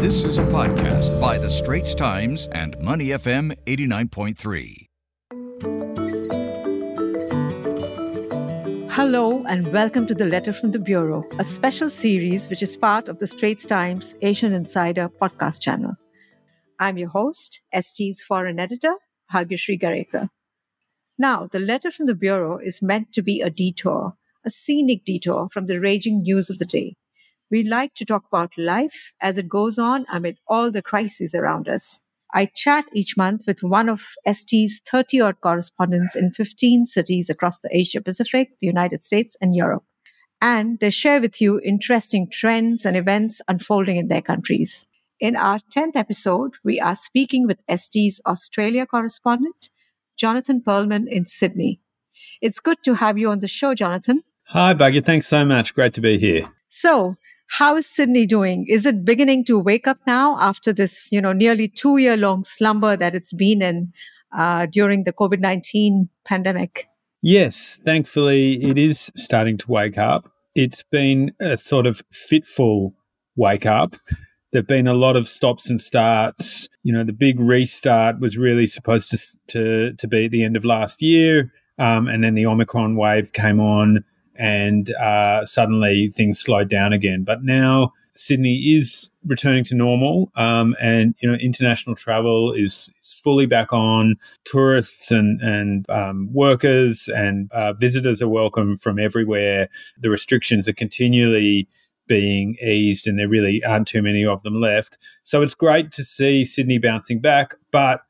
This is a podcast by The Straits Times and Money FM 89.3. Hello, and welcome to the Letter from the Bureau, a special series which is part of the Straits Times Asian Insider podcast channel. I'm your host, ST's foreign editor, Bhagyashree Garekar. Now, the Letter from the Bureau is meant to be a detour, a scenic detour from the raging news of the day we like to talk about life as it goes on amid all the crises around us. I chat each month with one of ST's 30 odd correspondents in 15 cities across the Asia Pacific, the United States, and Europe. And they share with you interesting trends and events unfolding in their countries. In our 10th episode, we are speaking with ST's Australia correspondent, Jonathan Pearlman in Sydney. It's good to have you on the show, Jonathan. Hi, Bhagya. Thanks so much. Great to be here. So, how is Sydney doing? Is it beginning to wake up now after this, you know, nearly two year long slumber that it's been in uh, during the COVID 19 pandemic? Yes, thankfully it is starting to wake up. It's been a sort of fitful wake up. There've been a lot of stops and starts. You know, the big restart was really supposed to to, to be at the end of last year, um, and then the Omicron wave came on and uh, suddenly things slowed down again. But now Sydney is returning to normal, um, and you know international travel is, is, fully back on. Tourists and and um, workers and uh, visitors are welcome from everywhere. The restrictions are continually being eased, and there really aren't too many of them left. So it's great to see Sydney bouncing back, but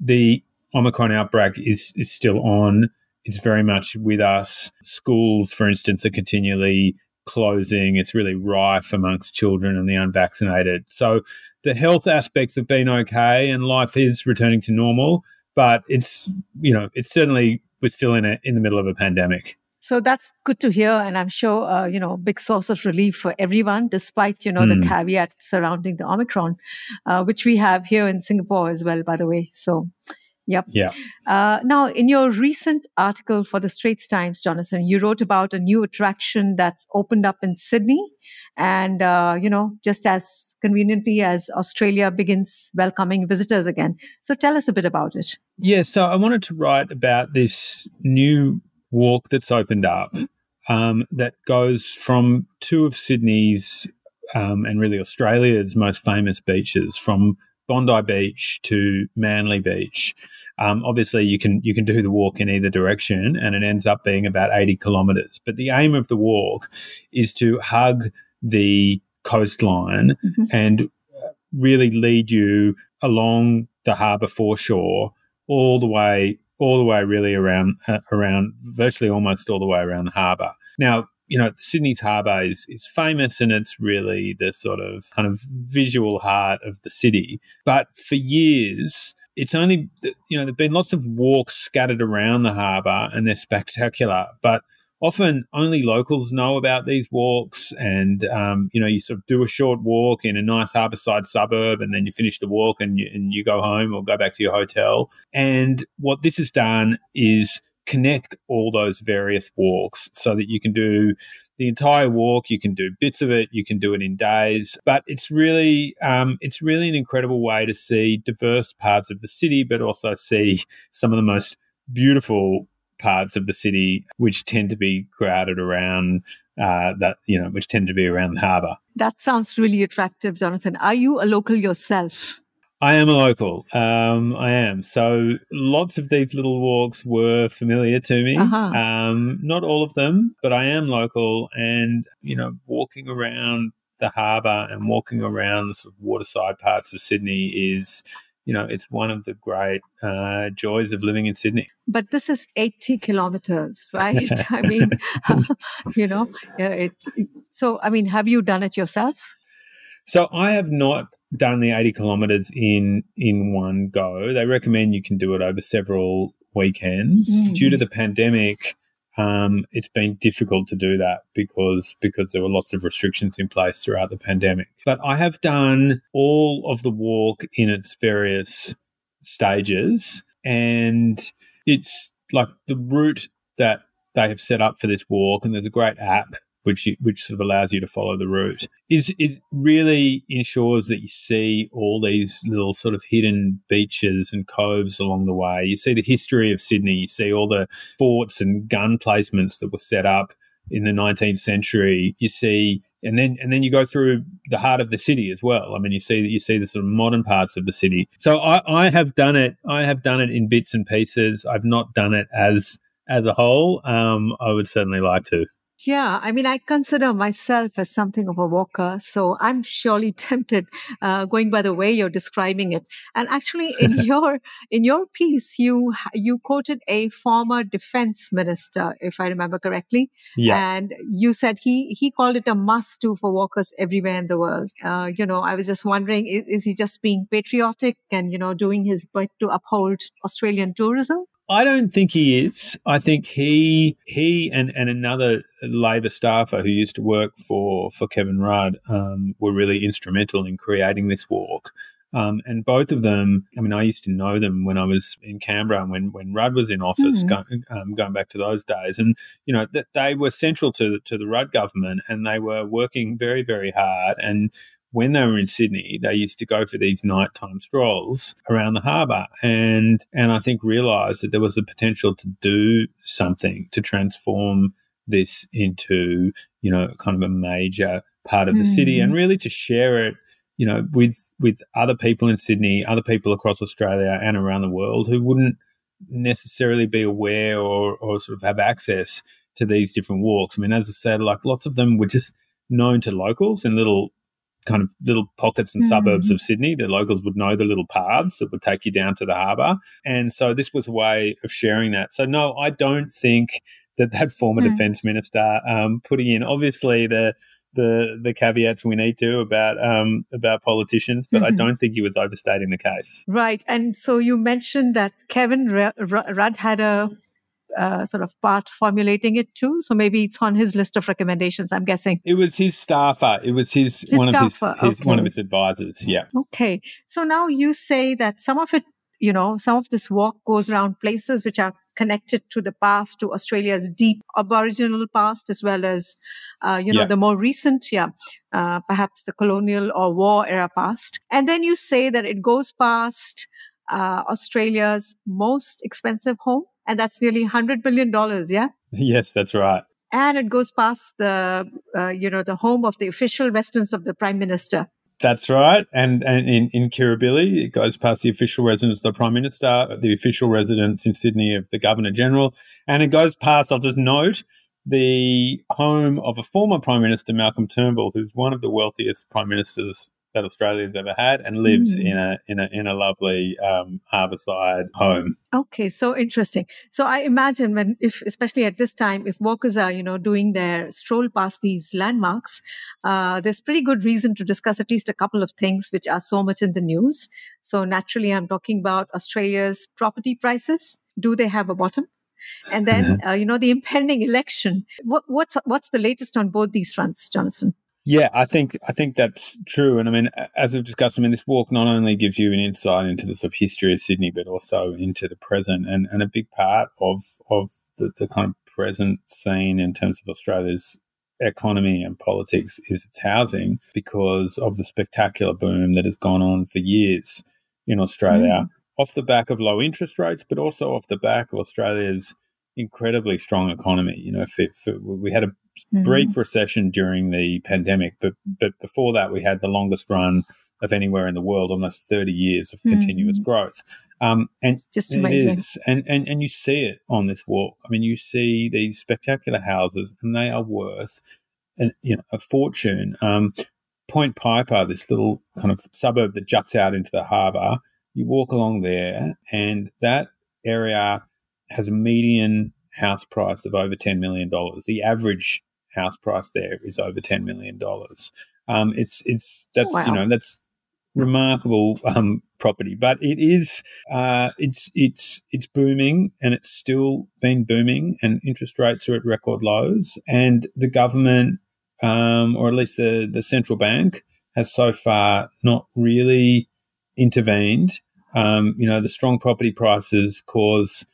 the Omicron outbreak is is still on it's very much with us. Schools, for instance, are continually closing. It's really rife amongst children and the unvaccinated. So the health aspects have been okay and life is returning to normal, but it's, you know, it's certainly, we're still in a, in the middle of a pandemic. So that's good to hear. And I'm sure, uh, you know, big source of relief for everyone, despite, you know, mm. the hmm. caveat surrounding the Omicron, uh, which we have here in Singapore as well, by the way. So Yep. Yeah. Uh, now, in your recent article for the Straits Times, Jonathan, you wrote about a new attraction that's opened up in Sydney, and uh, you know, just as conveniently as Australia begins welcoming visitors again. So, tell us a bit about it. Yeah. So, I wanted to write about this new walk that's opened up um, that goes from two of Sydney's um, and really Australia's most famous beaches, from Bondi Beach to Manly Beach. Um, obviously, you can you can do the walk in either direction, and it ends up being about eighty kilometres. But the aim of the walk is to hug the coastline mm-hmm. and really lead you along the harbour foreshore all the way all the way really around uh, around virtually almost all the way around the harbour. Now, you know, Sydney's harbour is, is famous and it's really the sort of kind of visual heart of the city. But for years, it's only, you know, there have been lots of walks scattered around the harbour and they're spectacular. But often only locals know about these walks and um, you know you sort of do a short walk in a nice harbourside suburb and then you finish the walk and you, and you go home or go back to your hotel and what this has done is connect all those various walks so that you can do the entire walk you can do bits of it you can do it in days. But it's really um, it's really an incredible way to see diverse parts of the city but also see some of the most beautiful parts of the city which tend to be crowded around uh, that you know which tend to be around the harbour. That sounds really attractive jonathan. Are you a local yourself I am a local. Um, I am. So lots of these little walks were familiar to me. Uh-huh. Um, not all of them, but I am local. And, you know, walking around the harbour and walking around the sort of waterside parts of Sydney is, you know, it's one of the great uh, joys of living in Sydney. But this is 80 kilometers, right? I mean, you know, it, so, I mean, have you done it yourself? So I have not done the 80 kilometers in in one go. They recommend you can do it over several weekends. Mm. Due to the pandemic, um, it's been difficult to do that because because there were lots of restrictions in place throughout the pandemic. But I have done all of the walk in its various stages, and it's like the route that they have set up for this walk, and there's a great app which which sort of allows you to follow the route. Is it really ensures that you see all these little sort of hidden beaches and coves along the way. You see the history of Sydney. You see all the forts and gun placements that were set up in the 19th century. You see, and then and then you go through the heart of the city as well. I mean, you see that you see the sort of modern parts of the city. So I, I have done it. I have done it in bits and pieces. I've not done it as as a whole. Um, I would certainly like to. Yeah, I mean, I consider myself as something of a walker, so I'm surely tempted, uh, going by the way you're describing it. And actually, in your in your piece, you you quoted a former defense minister, if I remember correctly, yeah. and you said he he called it a must-do for walkers everywhere in the world. Uh, you know, I was just wondering, is, is he just being patriotic and you know doing his bit to uphold Australian tourism? I don't think he is. I think he he and, and another Labor staffer who used to work for for Kevin Rudd um, were really instrumental in creating this walk. Um, and both of them, I mean, I used to know them when I was in Canberra and when, when Rudd was in office, mm-hmm. going, um, going back to those days. And, you know, that they were central to, to the Rudd government and they were working very, very hard. And when they were in Sydney, they used to go for these nighttime strolls around the harbour, and and I think realised that there was the potential to do something to transform this into you know kind of a major part of the mm. city, and mm. really to share it you know with with other people in Sydney, other people across Australia and around the world who wouldn't necessarily be aware or or sort of have access to these different walks. I mean, as I said, like lots of them were just known to locals in little kind of little pockets and mm-hmm. suburbs of Sydney. The locals would know the little paths that would take you down to the harbour. And so this was a way of sharing that. So, no, I don't think that that former mm. defence minister um, putting in, obviously, the the the caveats we need to about um, about politicians, but mm-hmm. I don't think he was overstating the case. Right, and so you mentioned that Kevin Rudd had a uh, sort of part formulating it too. So maybe it's on his list of recommendations. I'm guessing it was his staffer. It was his, his one staffer. of his, his okay. one of his advisors. Yeah. Okay. So now you say that some of it, you know, some of this walk goes around places which are connected to the past, to Australia's deep Aboriginal past, as well as, uh, you know, yeah. the more recent, yeah, uh, perhaps the colonial or war era past. And then you say that it goes past uh, Australia's most expensive home and that's nearly $100 billion, yeah? Yes, that's right. And it goes past the, uh, you know, the home of the official residence of the prime minister. That's right. And, and in, in Kirribilli, it goes past the official residence of the Prime Minister, the official residence in Sydney of the Governor General, and it goes past, I'll just note, the home of a former Prime Minister, Malcolm Turnbull, who's one of the wealthiest Prime Ministers that Australia's ever had, and lives mm. in a in a in a lovely um, harbourside home. Okay, so interesting. So I imagine when, if especially at this time, if walkers are you know doing their stroll past these landmarks, uh, there's pretty good reason to discuss at least a couple of things which are so much in the news. So naturally, I'm talking about Australia's property prices. Do they have a bottom? And then, uh, you know, the impending election. What, what's what's the latest on both these fronts, Jonathan? Yeah, I think I think that's true, and I mean, as we've discussed, I mean, this walk not only gives you an insight into the sort of history of Sydney, but also into the present, and, and a big part of of the, the kind of present scene in terms of Australia's economy and politics is its housing because of the spectacular boom that has gone on for years in Australia, mm. off the back of low interest rates, but also off the back of Australia's incredibly strong economy. You know, for, for, we had a mm-hmm. brief recession during the pandemic, but but before that, we had the longest run of anywhere in the world, almost 30 years of continuous mm-hmm. growth. Um, and it's just amazing. It is. And, and, and you see it on this walk. I mean, you see these spectacular houses, and they are worth an, you know, a fortune. Um, Point Piper, this little kind of suburb that juts out into the harbour, you walk along there, and that area has a median house price of over $10 million. The average house price there is over $10 million. Um, it's, it's, that's, wow. you know, that's remarkable um, property, but it is, uh, it's, it's, it's booming and it's still been booming and interest rates are at record lows. And the government, um, or at least the, the central bank, has so far not really intervened. Um, you know, the strong property prices cause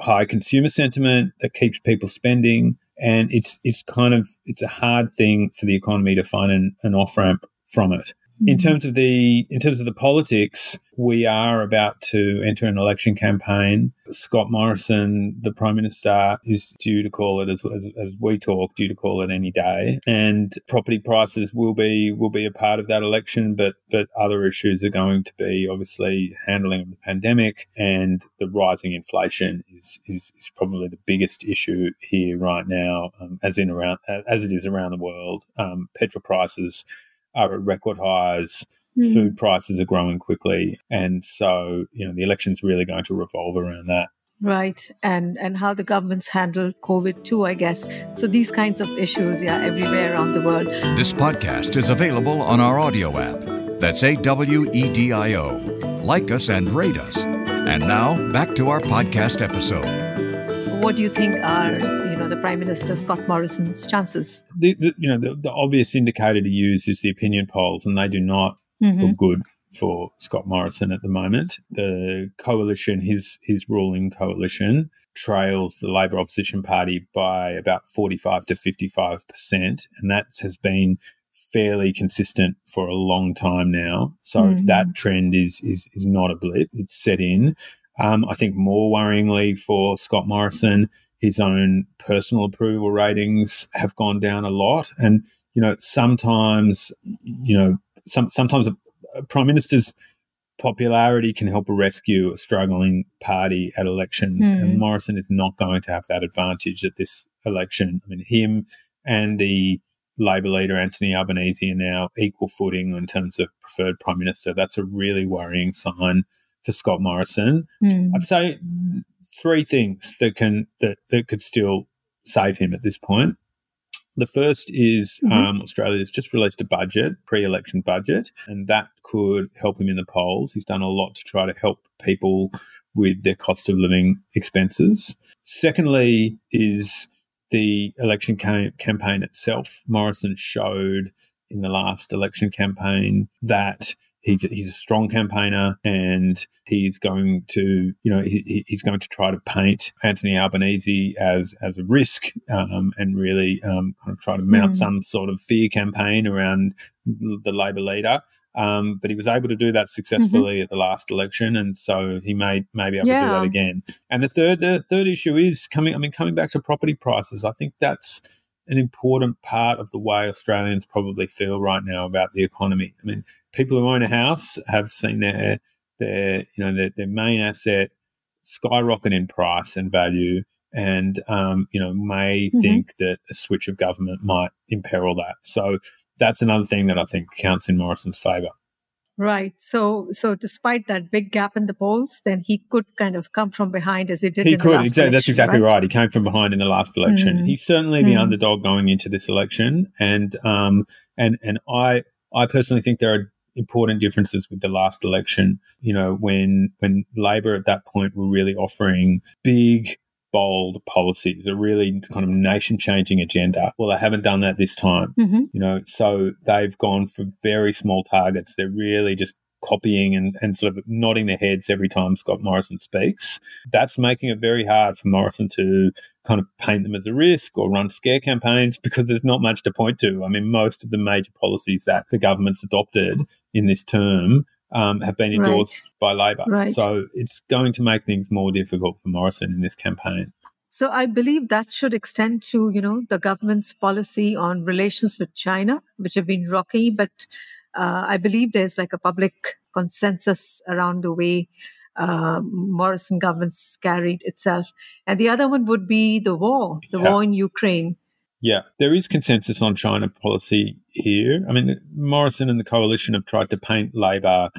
high consumer sentiment that keeps people spending. and it's it's kind of it's a hard thing for the economy to find an, an off ramp from it. In mm-hmm. terms of the in terms of the politics, we are about to enter an election campaign. Scott Morrison, the Prime Minister, is due to call it as, as, as, we talk, due to call it any day. And property prices will be will be a part of that election, but but other issues are going to be obviously handling of the pandemic and the rising inflation is is, is probably the biggest issue here right now, um, as in around as it is around the world. Um, petrol prices are at record highs. Mm. Food prices are growing quickly, and so you know the election's really going to revolve around that. Right, and and how the governments handle COVID too, I guess. So these kinds of issues, yeah, everywhere around the world. This podcast is available on our Awedio app. That's A W E D I O. Like us and rate us. And now back to our podcast episode. What do you think are know, the Prime Minister Scott Morrison's chances? The, the you know the, the, obvious indicator to use is the opinion polls, and they do not mm-hmm. look good for Scott Morrison at the moment. The coalition, his his ruling coalition, trails the Labor opposition party by about forty five to fifty five percent, and that has been fairly consistent for a long time now. So mm-hmm. that trend is is is not a blip; it's set in. Um, I think more worryingly for Scott Morrison his own personal approval ratings have gone down a lot. And, you know, sometimes, you know, some, sometimes a, a prime minister's popularity can help rescue a struggling party at elections. Mm. And hmm. Morrison is not going to have that advantage at this election. I mean, him and the Labor leader Anthony Albanese are now equal footing in terms of preferred prime minister. That's a really worrying sign for Scott Morrison. Mm. I'd say three things that can that, that could still save him at this point. The first is mm-hmm. um, Australia's just released a budget, pre-election budget, and that could help him in the polls. He's done a lot to try to help people with their cost of living expenses. Secondly, is the election cam- campaign itself. Morrison showed in the last election campaign that he's he's a strong campaigner and he's going to you know he, he's going to try to paint Anthony Albanese as as a risk um, and really um, kind of try to mount mm. some sort of fear campaign around the Labor leader. Um, but he was able to do that successfully mm-hmm. at the last election, and so he may may be able yeah. to do that again. And the third the third issue is coming. I mean, coming back to property prices, I think that's an important part of the way Australians probably feel right now about the economy. I mean, people who own a house have seen their their you know their, their main asset skyrocket in price and value, and um, you know may mm-hmm. think that a switch of government might imperil that. So that's another thing that I think counts in Morrison's favour. Right. So, so despite that big gap in the polls, then he could kind of come from behind as he did. He could. exactly. That's exactly right? right? He came from behind in the last election. Mm. He's certainly the mm. underdog going into this election, and um, and and I I personally think there are important differences with the last election. You know, when when Labor at that point were really offering big bold policies, a really kind of nation changing agenda. Well, they haven't done that this time, mm-hmm. you know, so they've gone for very small targets. They're really just copying and, and sort of nodding their heads every time Scott Morrison speaks. That's making it very hard for Morrison to kind of paint them as a risk or run scare campaigns because there's not much to point to. I mean, most of the major policies that the government's adopted in this term um, have been endorsed right. by Labor. Right. So it's going to make things more difficult for Morrison in this campaign. So I believe that should extend to, you know, the government's policy on relations with China, which have been rocky, but uh, I believe there's like a public consensus around the way uh, Morrison government's carried itself. And the other one would be the war, the yeah. war in Ukraine. Yeah, there is consensus on China policy here. I mean, Morrison and the coalition have tried to paint Labor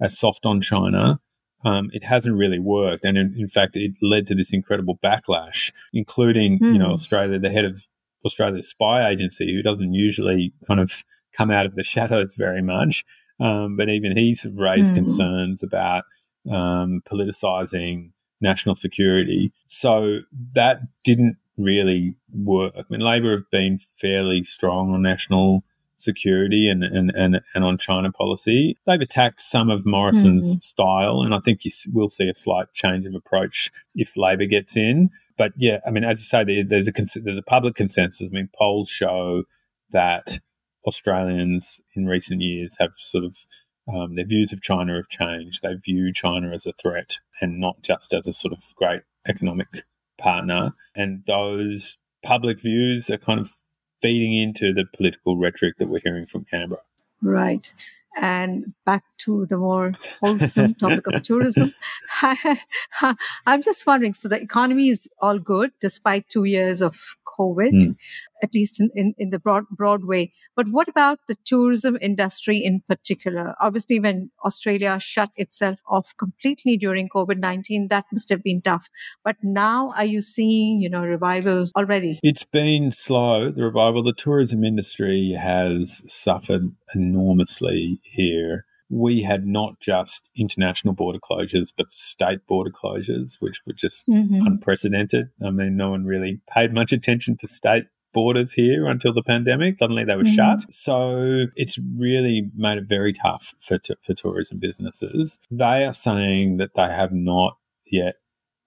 as soft on China. Um, it hasn't really worked, and in, in, fact, it led to this incredible backlash, including mm. you know hmm. Australia, the head of Australia's spy agency, who doesn't usually kind of come out of the shadows very much, um, but even he's raised mm. concerns about um, politicizing national security. So that didn't really work. I mean, Labor have been fairly strong on national security and, and, and, and on China policy. They've attacked some of Morrison's mm-hmm. style, and I think you will see a slight change of approach if Labor gets in. but yeah, I mean, as you say, there's a there's a public consensus. I mean, polls show that Australians in recent years have sort of um, their views of China have changed. They view China as a threat and not just as a sort of great economic partner. And those public views are kind of feeding into the political rhetoric that we're hearing from Canberra. Right. And back to the more wholesome topic of tourism. I'm just wondering so the economy is all good despite two years of COVID. Mm at least in, in, in the broad, broad way. But what about the tourism industry in particular? Obviously, when Australia shut itself off completely during COVID-19, that must have been tough. But now are you seeing, you know, revival already? It's been slow, the revival. The tourism industry has suffered enormously here we had not just international border closures, but state border closures, which were just mm-hmm. unprecedented. I mean, no one really paid much attention to state borders here until the pandemic. Suddenly they were mm-hmm. shut. So it's really made it very tough for, t- for tourism businesses. They are saying that they have not yet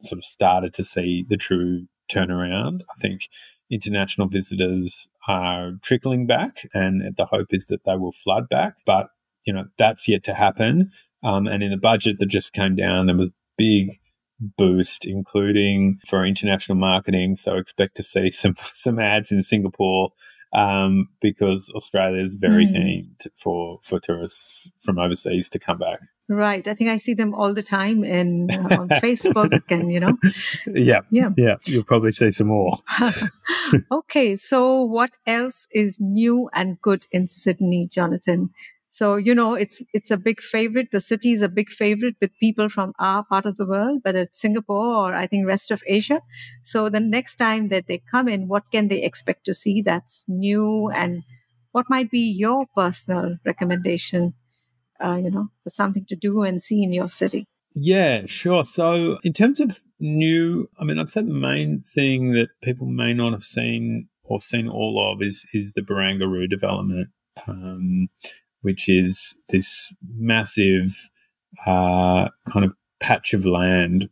sort of started to see the true turnaround. I think international visitors are trickling back, and the hope is that they will flood back. But you know that's yet to happen. Um, and in the budget that just came down, there was big boost, including for international marketing. So expect to see some some ads in Singapore um, because Australia is very mm. keen to, for for tourists from overseas to come back. Right. I think I see them all the time in uh, on Facebook and you know. Yeah. Yeah. Yeah. You'll probably see some more. okay. So what else is new and good in Sydney, Jonathan? So, you know, it's, it's a big favorite. The city is a big favorite with people from our part of the world, whether it's Singapore or I think rest of Asia. So the next time that they come in, what can they expect to see that's new and what might be your personal recommendation, uh, you know, for something to do and see in your city? Yeah, sure. So, in terms of new, I mean, I'd say the main thing that people may not have seen or seen all of is is the Barangaroo development. Um, which is this massive uh, kind of patch of land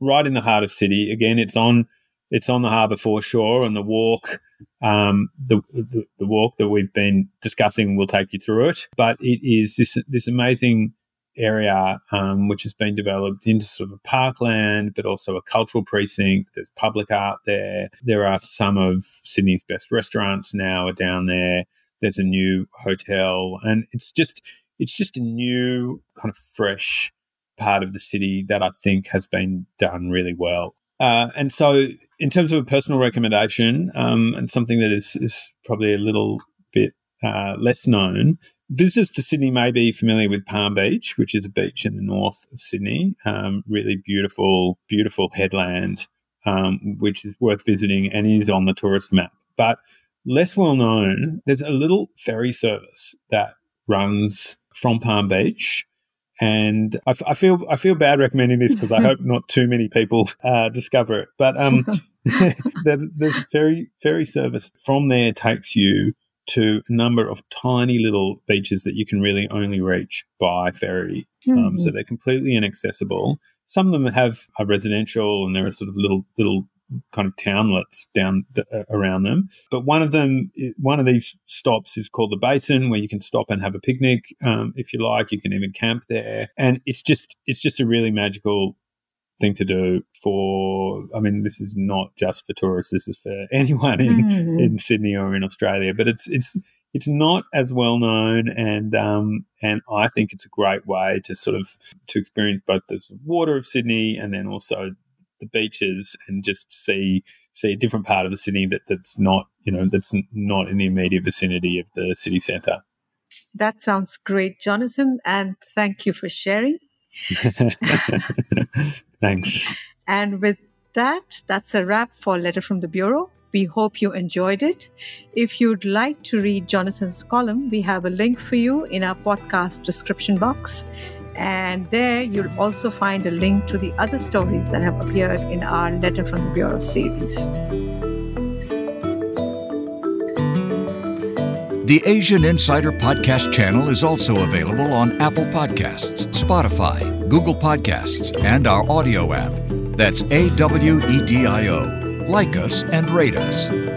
right in the heart of city. Again, it's on it's on the harbour foreshore, and the walk um, the, the, the walk that we've been discussing will take you through it. But it is this this amazing area um, which has been developed into sort of a parkland, but also a cultural precinct. There's public art there. There are some of Sydney's best restaurants now are down there. There's a new hotel, and it's just it's just a new kind of fresh part of the city that I think has been done really well. Uh, and so, in terms of a personal recommendation, um, and something that is, is probably a little bit uh, less known, visitors to Sydney may be familiar with Palm Beach, which is a beach in the north of Sydney. Um, really beautiful, beautiful headland, um, which is worth visiting and is on the tourist map. But less well known, there's a little ferry service that runs from Palm Beach. And I, f- I feel I feel bad recommending this because I hope not too many people uh, discover it. But um, there's a ferry ferry service from there takes you to a number of tiny little beaches that you can really only reach by ferry. Mm-hmm. Um, so they're completely inaccessible. Some of them have a residential, and there are sort of little little kind of townlets down uh, around them. But one of them, one of these stops is called the Basin, where you can stop and have a picnic um, if you like. You can even camp there, and it's just it's just a really magical thing to do for i mean this is not just for tourists this is for anyone in mm. in sydney or in australia but it's it's it's not as well known and um and i think it's a great way to sort of to experience both the water of sydney and then also the beaches and just see see a different part of the city that, that's not you know that's not in the immediate vicinity of the city centre. That sounds great, Jonathan, and thank you for sharing. Thanks. And with that, that's a wrap for Letter from the Bureau. We hope you enjoyed it. If you'd like to read Jonathan's column, we have a link for you in our podcast description box. And there you'll also find a link to the other stories that have appeared in our Letter from the Bureau series. The Asian Insider Podcast channel is also available on Apple Podcasts, Spotify, Google Podcasts, and our Awedio app. That's A W E D I O. Like us and rate us.